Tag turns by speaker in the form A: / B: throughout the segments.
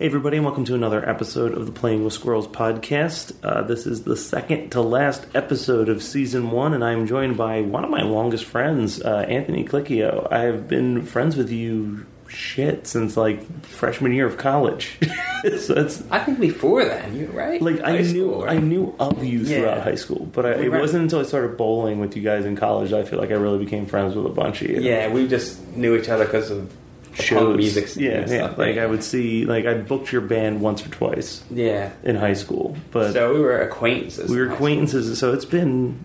A: Hey, everybody, and welcome to another episode of the Playing with Squirrels podcast. Uh, this is the second to last episode of season one, and I'm joined by one of my longest friends, uh, Anthony Clicchio. I have been friends with you shit since like freshman year of college. so it's
B: I think before then, you right?
A: like I knew? I knew of you
B: Yeah.
A: throughout high school, but I, it wasn't until I started bowling with you guys in college that I feel like I really became friends with a bunch of you.
B: Yeah, we just knew each other because of
A: shows,
B: music.
A: Yeah, yeah.
B: stuff,
A: Like
B: right?
A: I would see, like I booked your band once or twice
B: Yeah.
A: in high school, but
B: So we were acquaintances.
A: we were
B: in high school.
A: acquaintances. So it's been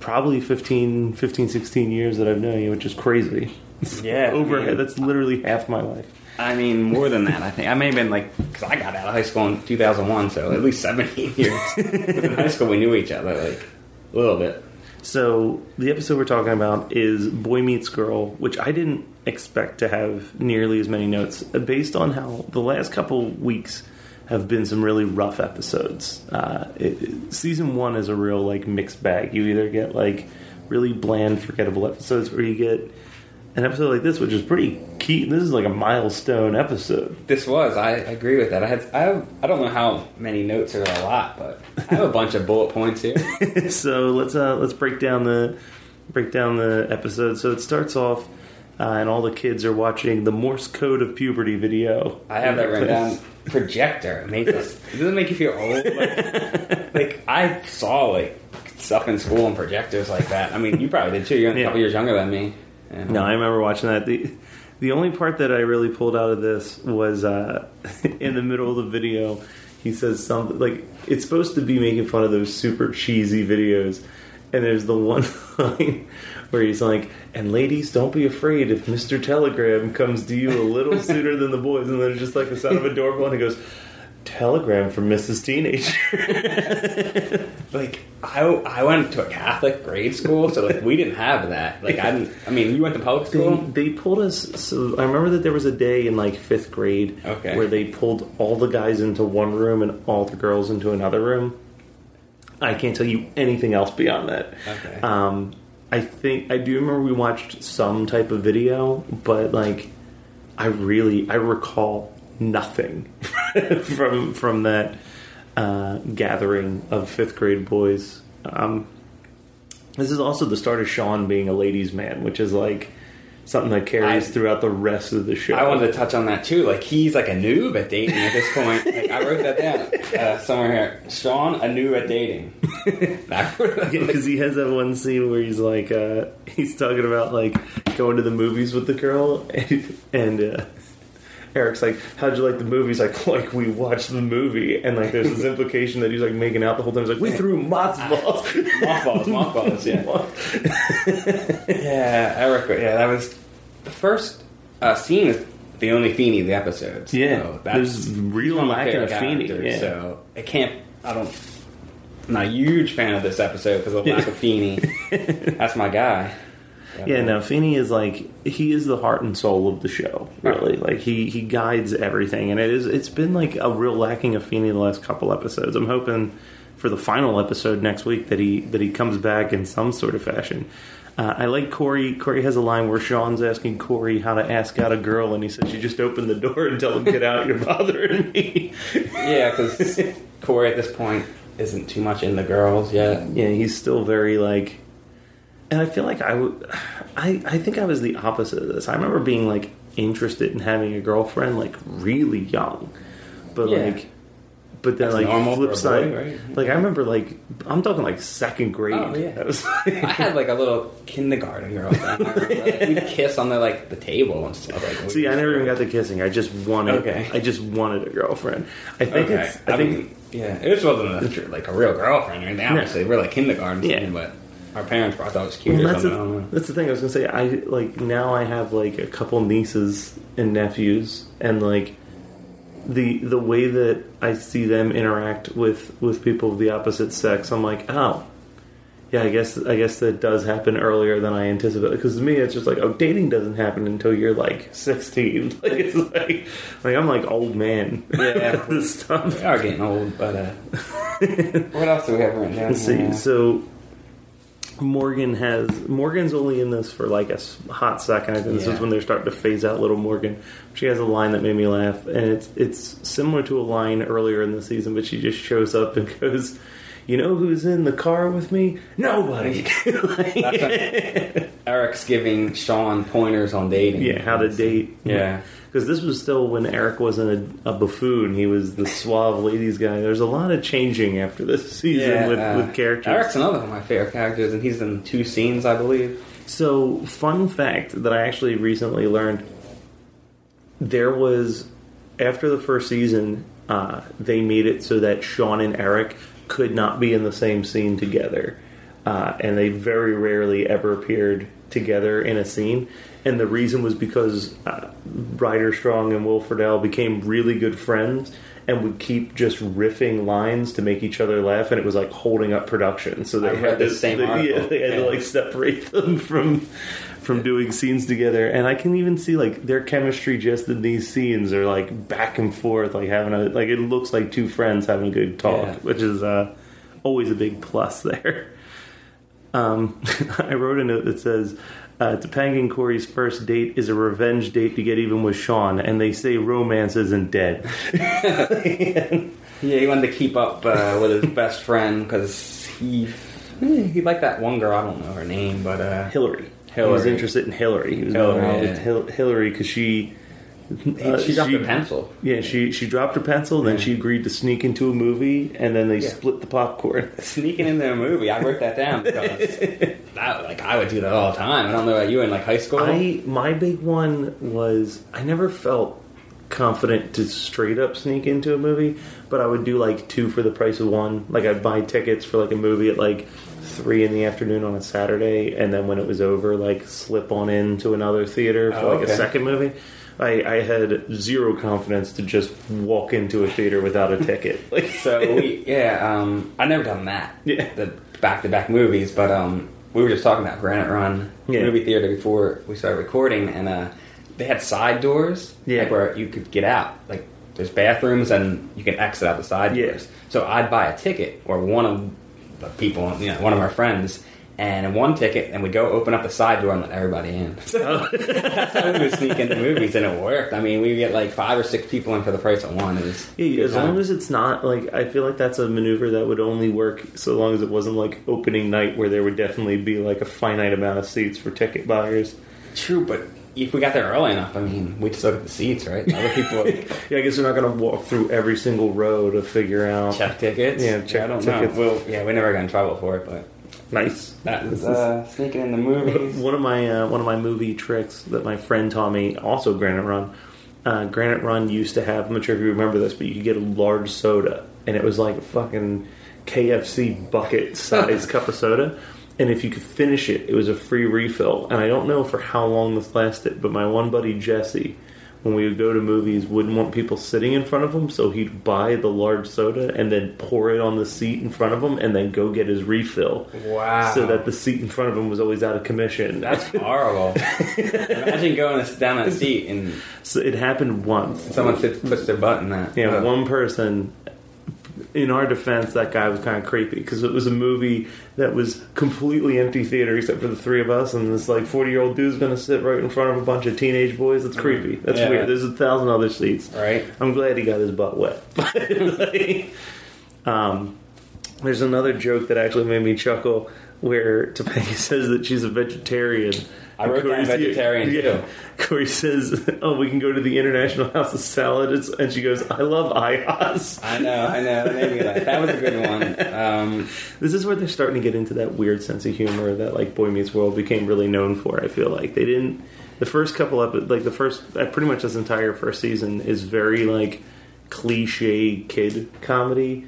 A: probably 15, 15, 16 years that I've known you, which is crazy.
B: Yeah,
A: over
B: I mean-
A: that's literally half my life.
B: I mean, more than that, I think. I may have been like, because I got out of high school in 2001, so at least 17 years. in high school, we knew each other, like, a little bit.
A: So the episode we're talking about is Boy Meets Girl, which I didn't expect to have nearly as many notes, uh, based on how the last couple weeks have been some really rough episodes. Uh, it, season one is a real like mixed bag. You either get like really bland, forgettable episodes, or you get an episode like this, which is pretty key. This is like a milestone episode.
B: This was, I agree with that. I had, I, have, I don't know how many notes are a lot, but I have a bunch of bullet points here.
A: so let's uh, let's break down the break down the episode. So it starts off, uh, and all the kids are watching the Morse code of puberty video.
B: I have that written down. Projector. It makes us. Does it make you feel old? Like, like I saw like stuff in school and projectors like that. I mean, you probably did too. You're a
A: Yeah.
B: couple years younger than me. And,
A: No, I remember watching that. the The only part that I really pulled out of this was uh, in the middle of the video. He says something like it's supposed to be making fun of those super cheesy videos, and there's the one line where he's like, "And ladies, don't be afraid if Mister Telegram comes to you a little sooner than the boys." And then it's just like the sound of a doorbell, and he goes, "Telegram from Mrs. Teenager."
B: like I, I went to a Catholic grade school, so like we didn't have that. Like I didn't. I mean, you went to public
A: They,
B: school.
A: they pulled us. So I remember that there was a day in like fifth grade
B: Okay.
A: where they pulled all the guys into one room and all the girls into another room. I can't tell you anything else beyond that.
B: Okay.
A: Um, I think I do remember we watched some type of video, but like I really I recall nothing from from that uh, gathering of fifth grade boys. Um, this is also the start of Sean being a ladies' man, which is like something that carries
B: I-
A: throughout the rest of the show.
B: I wanted to touch on that too. Like he's like a noob at dating at this point. Like I wrote that down uh, somewhere here. Sean, a noob at dating.
A: because he has that one scene where he's like, uh, he's talking about like going to the movies with the girl, and, and uh, Eric's like, "How'd you like the movie?" He's like, "Like we watched the movie," and like there's this implication that he's like making out the whole time. He's like, "We threw mothballs,
B: mothballs, mothballs. Yeah. Yeah, Eric. Yeah, that was the first uh, scene. Is the only Feeny of the episodes.
A: Yeah, there's real
B: one of my
A: lack of Feeny, yeah.
B: So it can't. I don't. I'm not a huge fan of this episode because of the lack of Feeny. That's my guy.
A: Yeah, no, Feeny is like he is the heart and soul of the show. Really, like he he guides everything, and it is it's been like a real lacking of Feeny the last couple episodes. I'm hoping for the final episode next week that he that he comes back in some sort of fashion. Uh, I like Corey. Corey has a line where Sean's asking Corey how to ask out a girl, and he says, "You just open the door and tell him get out. You're bothering me."
B: Yeah, because Corey at this point isn't too much in the girls yet.
A: Yeah, he's still very like, and I feel like I would, I I think I was the opposite of this. I remember being like interested in having a girlfriend like really young, but
B: Yeah.
A: like, but then
B: That's
A: like
B: normal
A: flip side,
B: boy, right?
A: like I remember like I'm talking like second grade.
B: Oh, yeah.
A: That was
B: I had like a little kindergarten girlfriend. I like, we'd kiss on the like the table and stuff. Like,
A: See, I never even got the kissing. I just wanted.
B: Okay.
A: I just wanted a girlfriend. I think
B: Okay,
A: it's. I, think.
B: mean, yeah, it just wasn't a, like a real girlfriend or anything. Obviously, we're like kindergarten,
A: Yeah.
B: but our parents probably thought it was cute
A: well,
B: or
A: that's, the, that's the thing. I was gonna say. I like now. I have like a couple nieces and nephews, and like the the way that I see them interact with with people of the opposite sex. I'm like, oh, yeah. I guess I guess that does happen earlier than I anticipated. Because to me, it's just like, oh, dating doesn't happen until you're like 16. Like it's like, like I'm like old man.
B: Yeah.
A: this stuff.
B: We are getting old, but uh, what else do we have written down?
A: Let's see. So Morgan has Morgan's only in this for like a hot second. I think this is when they're starting to phase out little Morgan. She has a line that made me laugh, and it's it's similar to a line earlier in the season, but she just shows up and goes. You know who's in the car with me? Nobody.
B: When Eric's giving Sean pointers on dating.
A: yeah, how to date.
B: Yeah.
A: Because this was still when Eric wasn't a, a buffoon; he was the suave ladies guy. There's a lot of changing after this season
B: Yeah,
A: with,
B: uh,
A: with characters.
B: Eric's another one of my favorite characters, and he's in two scenes, I believe.
A: So, fun fact that I actually recently learned there was, after the first season, uh, they made it so that Sean and Eric could not be in the same scene together. Uh, and they very rarely ever appeared together in a scene. And the reason was because uh, Ryder Strong and Will Friedle became really good friends and would keep just riffing lines to make each other laugh, and it was like holding up production. So they
B: I
A: had
B: read the
A: this-
B: same
A: they- Yeah, they had to like separate them from from doing scenes together and i can even see like their chemistry just in these scenes are like back and forth like having a like it looks like two friends having a good talk
B: Yeah.
A: which is uh always a big plus there um i wrote a note that says uh, Topanga and Corey's first date is a revenge date to get even with Sean, and they say romance isn't dead.
B: Yeah, he wanted to keep up uh, with his best friend because he eh, he liked that one girl. I don't know her name, but uh,
A: Hillary. He was interested in Hillary. He was
B: Hillary,
A: going
B: yeah.
A: Hillary because she. Uh,
B: she dropped a pencil.
A: Yeah, she she dropped her pencil. Then
B: Yeah.
A: she agreed to sneak into a movie, and then they
B: Yeah.
A: split the popcorn.
B: Sneaking into a movie, I wrote that down because that, like I would do that all the time. I don't know about you in like high school.
A: I my big one was I never felt confident to straight up sneak into a movie, but I would do like two for the price of one. Like I'd buy tickets for like a movie at like three in the afternoon on a Saturday, and then when it was over, like slip on into another theater for
B: Oh,
A: like a second movie. I, I had zero confidence to just walk into a theater without a ticket. Like
B: So we, yeah, um, I never done that.
A: Yeah.
B: the back to back movies, but um, we were just talking about Granite Run
A: Yeah.
B: movie theater before we started recording, and uh, they had side doors,
A: Yeah.
B: like where you could get out, like there's bathrooms and you can exit out the side
A: Yeah.
B: doors. So I'd buy a ticket, or one of the people, you know, one of our friends. And one ticket, and we go open up the side door and let everybody in.
A: Oh.
B: That's how we would sneak into movies, and it worked. I mean, we get like five or six people in for the price of one. It was
A: Yeah,
B: good
A: as long as it's not like I feel like that's a maneuver that would only work so long as it wasn't like opening night where there would definitely be like a finite amount of seats for ticket buyers.
B: True, but if we got there early enough, I mean, we just look at the seats, right? Other people
A: Yeah, I guess we're not going to walk through every single row to figure out.
B: check tickets.
A: Yeah, check
B: I don't
A: tickets.
B: know. Well, yeah, we never got in trouble for it, but
A: Nice.
B: that was uh, sneaking in the movies.
A: one of my uh, one of my movie tricks that my friend taught me, also Granite Run. Uh, Granite Run used to have. I'm not sure if you remember this, but you could get a large soda, and it was like a fucking KFC bucket size cup of soda. And if you could finish it, it was a free refill. And I don't know for how long this lasted, but my one buddy Jesse, when we would go to movies, wouldn't want people sitting in front of him, so he'd buy the large soda and then pour it on the seat in front of him, and then go get his refill.
B: Wow.
A: So that the seat in front of him was always out of commission.
B: That's horrible. Imagine going down on a seat and
A: So it happened once.
B: someone sits, puts their butt in that.
A: Yeah,
B: Ugh.
A: one person. In our defense, that guy was kind of creepy because it was a movie that was completely empty theater except for the three of us, and this like forty year old dude's going to sit right in front of a bunch of teenage boys. That's creepy. That's
B: Yeah.
A: weird. There's a thousand other seats.
B: Right.
A: I'm glad he got his butt wet. Like, um, there's another joke that actually made me chuckle where Topanga says that she's a vegetarian.
B: I wrote down
A: Corey's-
B: vegetarian, too.
A: Corey says, "Oh, we can go to the International House of Salad," It's- and she goes, "I love IHOS."
B: I know, I know. That made me laugh. That was a good one. Um,
A: This is where they're starting to get into that weird sense of humor that like Boy Meets World became really known for. I feel like they didn't. The first couple of like the first, uh, pretty much this entire first season is very like cliche kid comedy,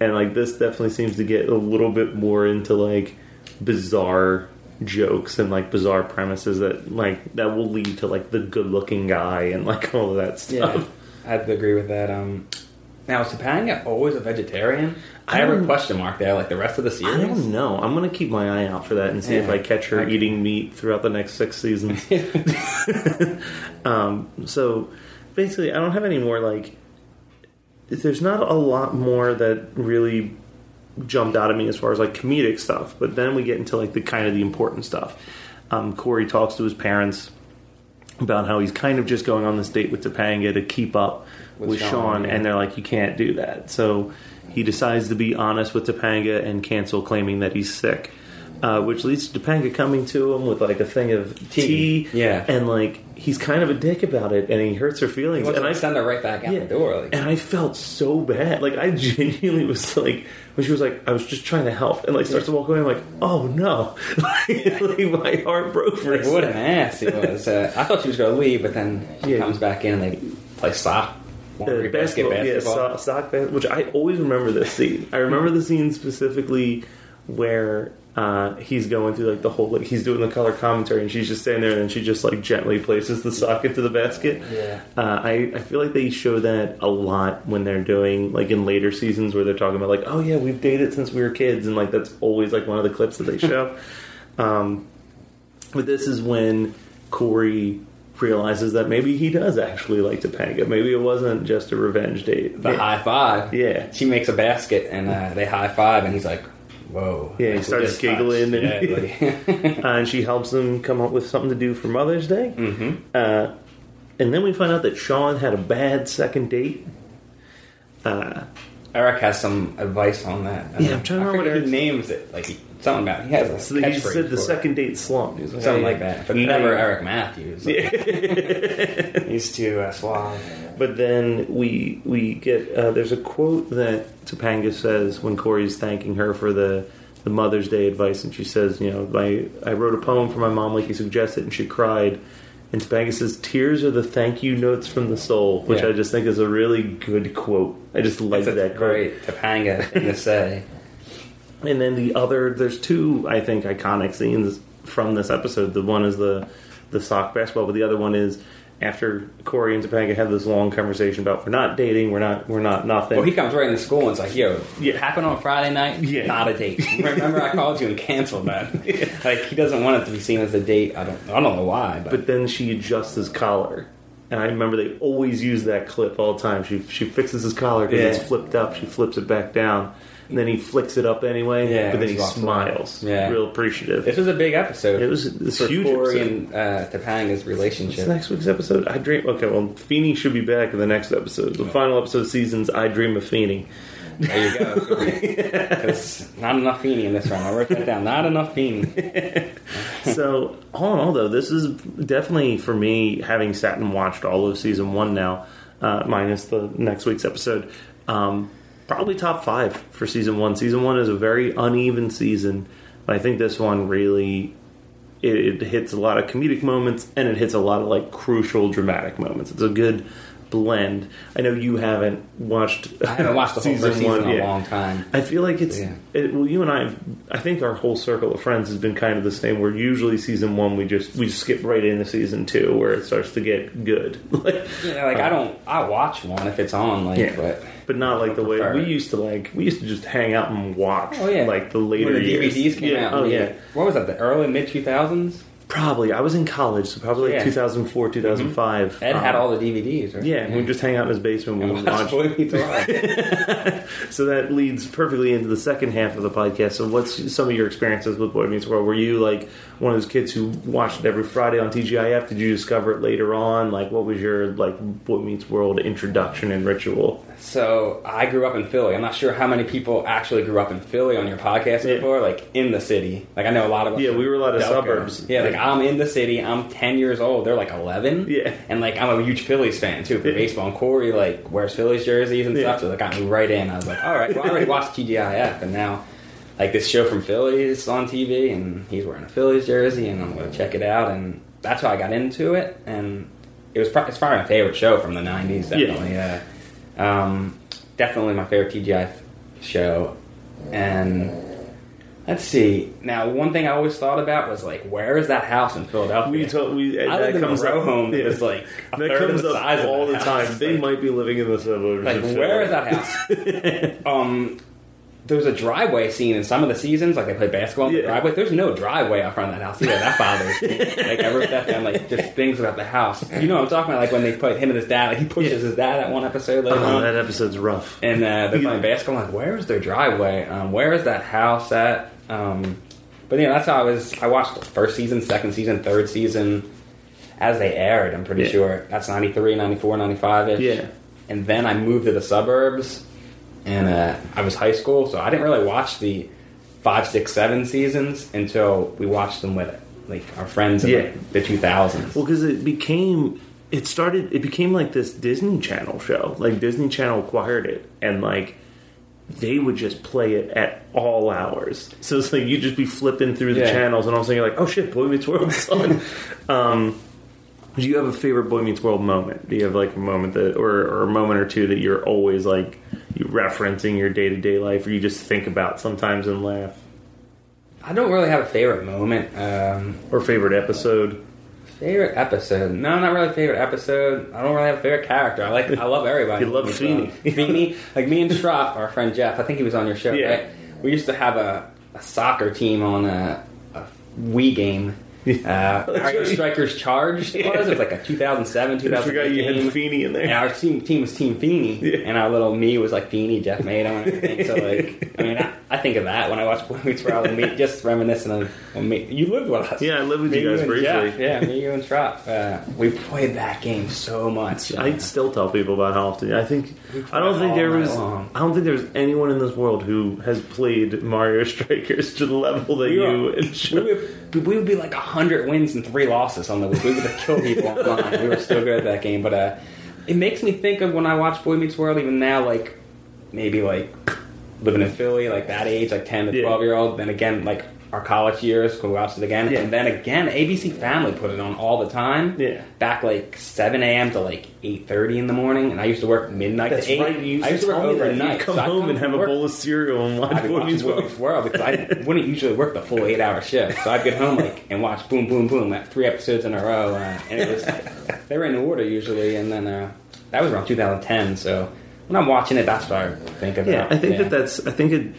A: and like this definitely seems to get a little bit more into like bizarre jokes and like bizarre premises that like that will lead to like the good looking guy and like all of that stuff.
B: yeah, I to agree with that. Um, now, is Topanga always a vegetarian? I,
A: I
B: have a question mark there, like the rest of the
A: I
B: series.
A: don't know. I'm gonna keep my eye out for that and see if I catch her
B: Okay.
A: eating meat throughout the next six seasons. um, so basically, I don't have any more like. There's not a lot more that really jumped out at me as far as like comedic stuff, but then we get into like the kind of the important stuff. Um, Corey talks to his parents about how he's kind of just going on this date with Topanga to keep up with,
B: With
A: Sean,
B: Sean, yeah.
A: and they're like, you can't do that. So he decides to be honest with Topanga and cancel claiming that he's sick. Uh, which leads to Topanga coming to him with like a thing of tea,
B: yeah.
A: and like he's kind of a dick about it, and he hurts her feelings. and I
B: send her right back out
A: yeah.
B: the door. Like,
A: And I felt so bad. Like I genuinely was like when she was like, I was just trying to help, and like starts to walk away. I'm like, oh no, like, my heart broke for a
B: Like, what an ass he was. Uh, I thought she was going to leave, but then she
A: Yeah.
B: comes back in and they play sock.
A: Uh,
B: Laundry basket
A: basketball, yeah,
B: basketball.
A: sock bas- which I always remember this scene. I remember the scene specifically where uh, he's going through like the whole like he's doing the color commentary and she's just standing there and she just like gently places the sock into the basket.
B: Yeah.
A: Uh, I I feel like they show that a lot when they're doing like in later seasons where they're talking about like oh yeah we've dated since we were kids and like that's always like one of the clips that they show. um, but this is when Corey realizes that maybe he does actually like Topanga. Maybe it wasn't just a revenge date.
B: The
A: yeah.
B: high five.
A: Yeah.
B: She makes a basket and uh, they high five, and he's like, whoa.
A: Yeah, he
B: Like, we
A: starts giggling and-
B: Yeah, like-
A: and she helps him come up with something to do for Mother's Day. Mm-hmm. Uh, and then we find out that Sean had a bad second date. Uh,
B: Eric has some advice on that.
A: Yeah, I'm trying to remember what
B: he names it. Like he, something about he has a
A: so he said the second date slump. Like,
B: something
A: "Hey,
B: like that, but
A: know,
B: never Eric Matthews. He's too uh, suave.
A: But then we we get uh, there's a quote that Topanga says when Corey's thanking her for the the Mother's Day advice, and she says, you know, my I wrote a poem for my mom like you suggested, and she cried. And Topanga says, "Tears are the thank you notes from the soul," which
B: Yeah.
A: I just think is a really good quote. I just like that quote.
B: great Topanga thing to say.
A: And then the other, there's two I think iconic scenes from this episode. The one is the the sock basketball, but the other one is after Corey and Topanga have this long conversation about we're not dating, we're not, we're not nothing.
B: Well, he comes right into school and it's like, "Yo,
A: Yeah.
B: happened on Friday night.
A: Yeah.
B: Not a date. Remember, I called you and canceled that. Like he doesn't want it to be seen as a date. I don't. I don't know why, but,
A: but then she adjusts his collar. And I remember they always use that clip all the time. She she fixes his collar because
B: Yeah.
A: it's flipped up. She flips it back down, and then he flicks it up anyway.
B: Yeah,
A: but then he smiles.
B: Yeah.
A: real appreciative.
B: this was a big episode.
A: It was this
B: for
A: huge
B: Corey
A: episode.
B: and uh, Topanga's relationship.
A: next week's episode? I dream. Okay, well, Feeny should be back in the next episode. The final episode of season's I Dream of Feeny.
B: There you go. 'Cause not enough Feeny in this round. I wrote that down. Not enough Feeny.
A: so, all in all, though, this is definitely for me, having sat and watched all of season one now, uh, minus the next week's episode, um, probably top five for season one. Season one is a very uneven season, but I think this one really. It, it hits a lot of comedic moments and it hits a lot of like crucial dramatic moments. It's a good blend. I know you haven't watched.
B: I haven't watched the whole first season in a long time.
A: I feel like it's
B: Yeah.
A: it, well. You and I, I think our whole circle of friends has been kind of the same. Where usually season one, we just we just skip right into season two, where it starts to get good. like,
B: Yeah, like I uh, don't. I watch one if it's on. Like,
A: Yeah.
B: but
A: but not like the way we used to. Like we used to just hang out and watch.
B: oh yeah,
A: like the later
B: when the
A: years.
B: DVDs came
A: yeah.
B: out.
A: Oh yeah,
B: What was that? The early mid two thousands.
A: Probably. I was in college, so probably like
B: Yeah.
A: 2004, 2005.
B: Ed had
A: Um,
B: all the DVDs. Right?
A: Yeah, we'd just hang out in his basement we
B: watch
A: watch.
B: Boy Meets World.
A: So that leads perfectly into the second half of the podcast. So, what's some of your experiences with Boy Meets World? Were you like one of those kids who watched it every Friday on TGIF? Did you discover it later on? Like, what was your like Boy Meets World introduction and ritual?
B: So I grew up in Philly. I'm not sure how many people actually grew up in Philly on your podcast
A: Yeah.
B: before, like in the city. Like I know a lot of us
A: Yeah, we were a lot of suburbs.
B: Yeah, like I'm in the city. I'm 10 years old. They're like 11.
A: Yeah.
B: and like I'm a huge Phillies fan too for
A: Yeah.
B: baseball. And Corey like wears Phillies jerseys and
A: Yeah.
B: stuff, so that got me right in. I was like, all right, well I already watched TGIF, and now like this show from Philly is on TV, and he's wearing a Phillies jersey, and I'm gonna check it out, and that's how I got into it, and it was pro- it's probably my favorite show from the '90s. Definitely, yeah. Um, definitely my favorite TGI show, and let's see. Now, one thing I always thought about was like, where is that house in Philadelphia?
A: We told we
B: I
A: that
B: lived in a
A: comes
B: row
A: up,
B: home that
A: yeah.
B: was like
A: that comes
B: the
A: up
B: of
A: all the
B: house.
A: time. They
B: Like-
A: might be living in the suburbs.
B: like, where
A: Philly.
B: that house? um, there's a driveway scene in some of the seasons, like they play basketball in the driveway. There's no driveway out front of that house either. That bothers me. like I wrote that down, like just things about the house. You know what I'm talking about? Like when they put him and his dad, like he pushes
A: Yeah.
B: his dad at one episode later
A: Oh,
B: on.
A: that episode's rough.
B: and uh, they're playing basketball. I'm like, where is their driveway? Um, where is that house at? Um, but yeah, that's how I was. I watched the first season, second season, third season as they aired. I'm pretty
A: Yeah.
B: sure that's 93, 94, 95 ish.
A: Yeah.
B: And then I moved to the suburbs, and uh, I was high school, so I didn't really watch the five, six, seven seasons until we watched them with like our friends in
A: Yeah.
B: like, the 2000s.
A: Well, because it became, it started, it became like this Disney Channel show. Like Disney Channel acquired it, and like they would just play it at all hours. So it's like you'd just be flipping through the
B: Yeah.
A: channels, and all of a sudden you're like, oh shit, Boy Meets World's on. um, do you have a favorite Boy Meets World moment? Do you have like a moment that, or, or a moment or two that you're always like you referencing your day to day life, or you just think about sometimes and laugh,
B: I don't really have a favorite moment. Um,
A: or favorite episode?
B: Favorite episode? No, not really favorite episode. I don't really have a favorite character. I like, I love everybody.
A: You love
B: Like,
A: Feeny.
B: uh, like me and Strop, our friend Jeff. I think he was on your show.
A: Yeah.
B: Right? We used to have a, a soccer team on a, a Wii game. Uh, our Strikers Charged it was. It was like a 2007,
A: I forgot
B: 2008
A: you
B: game.
A: had Feeny in there.
B: And our team team was Team Feeny,
A: Yeah.
B: and our little me was like Feeny, Jeff Madom, and everything. So like, I mean, I, I think of that when I watch Boy Meets World, and me just reminiscent of when me. You lived with us.
A: Yeah, I lived with
B: Me,
A: you guys
B: and
A: briefly.
B: Jeff. Yeah, me, you, and Strop. Uh, we played that game so much.
A: I still tell people about how often. I think
B: We
A: I don't think there was.
B: long.
A: I don't think there's anyone in this world who has played Mario Strikers to the level that
B: We
A: you and
B: we would, we would be like hundred wins and three losses on the week. We would have killed people online. We were still good at that game, but uh, it makes me think of when I watch Boy Meets World. Even now, like maybe like living in Philly, like that age, like ten to
A: Yeah.
B: twelve year old. Then again, like our college years, could we watch it again?
A: Yeah.
B: And then again, ABC Family put it on all the time.
A: Yeah.
B: back like seven a.m. to like eight thirty in the morning, and I used to work midnight
A: That's
B: to eight.
A: right. You used
B: I used
A: to
B: to work
A: tell me that.
B: overnight.
A: Come
B: so
A: home and have
B: from
A: a bowl of cereal and watch Boy Meets World.
B: World because I wouldn't usually work the full eight hour shift. So I'd get home like and watch boom, boom, boom, like three episodes in a row, uh, and it was they were in order usually. And then uh, that was around 2010. So when I'm watching it, that's what I think about.
A: Yeah, I think
B: Yeah.
A: that that's. I think it.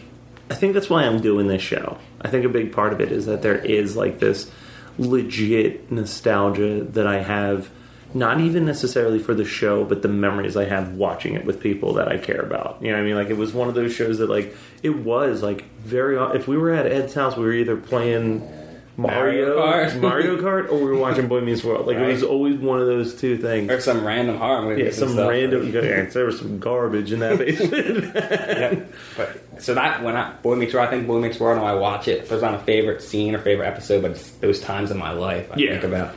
A: I think that's why I'm doing this show. I think a big part of it is that there is like this legit nostalgia that I have, not even necessarily for the show, but the memories I have watching it with people that I care about. You know what I mean? Like it was one of those shows that like it was like very. If we were at Ed's house, we were either playing. Mario,
B: Mario Kart.
A: Mario Kart, or we were watching Boy Meets World. Like it was always one of those two things.
B: or some random horror movies.
A: Yeah, some
B: stuff.
A: random. Yeah, there was some garbage in that basement.
B: yeah. But so that when I Boy Meets World, I think Boy Meets World, and I watch it. If there's not a favorite scene or favorite episode, but it's those times in my life I
A: Yeah.
B: think about.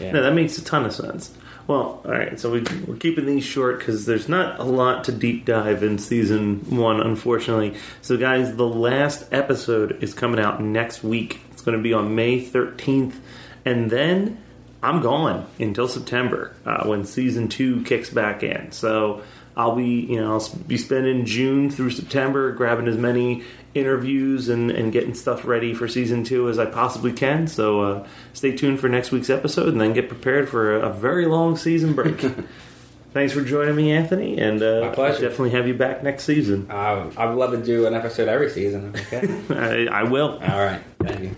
B: Yeah.
A: No, that makes a ton of sense. Well, all right, so we, we're keeping these short because there's not a lot to deep dive in season one, unfortunately. So, guys, the last episode is coming out next week. It's going to be on May 13th, and then I'm gone until September uh, when season two kicks back in. So, I'll be, you know, I'll be spending June through September grabbing as many interviews and, and getting stuff ready for season two as I possibly can. So uh, stay tuned for next week's episode and then get prepared for a, a very long season break. Thanks for joining me, Anthony, and uh,
B: My pleasure.
A: I'll definitely have you back next season.
B: Uh, I'd love to do an episode every season. Okay.
A: I, I will.
B: All right. Thank you.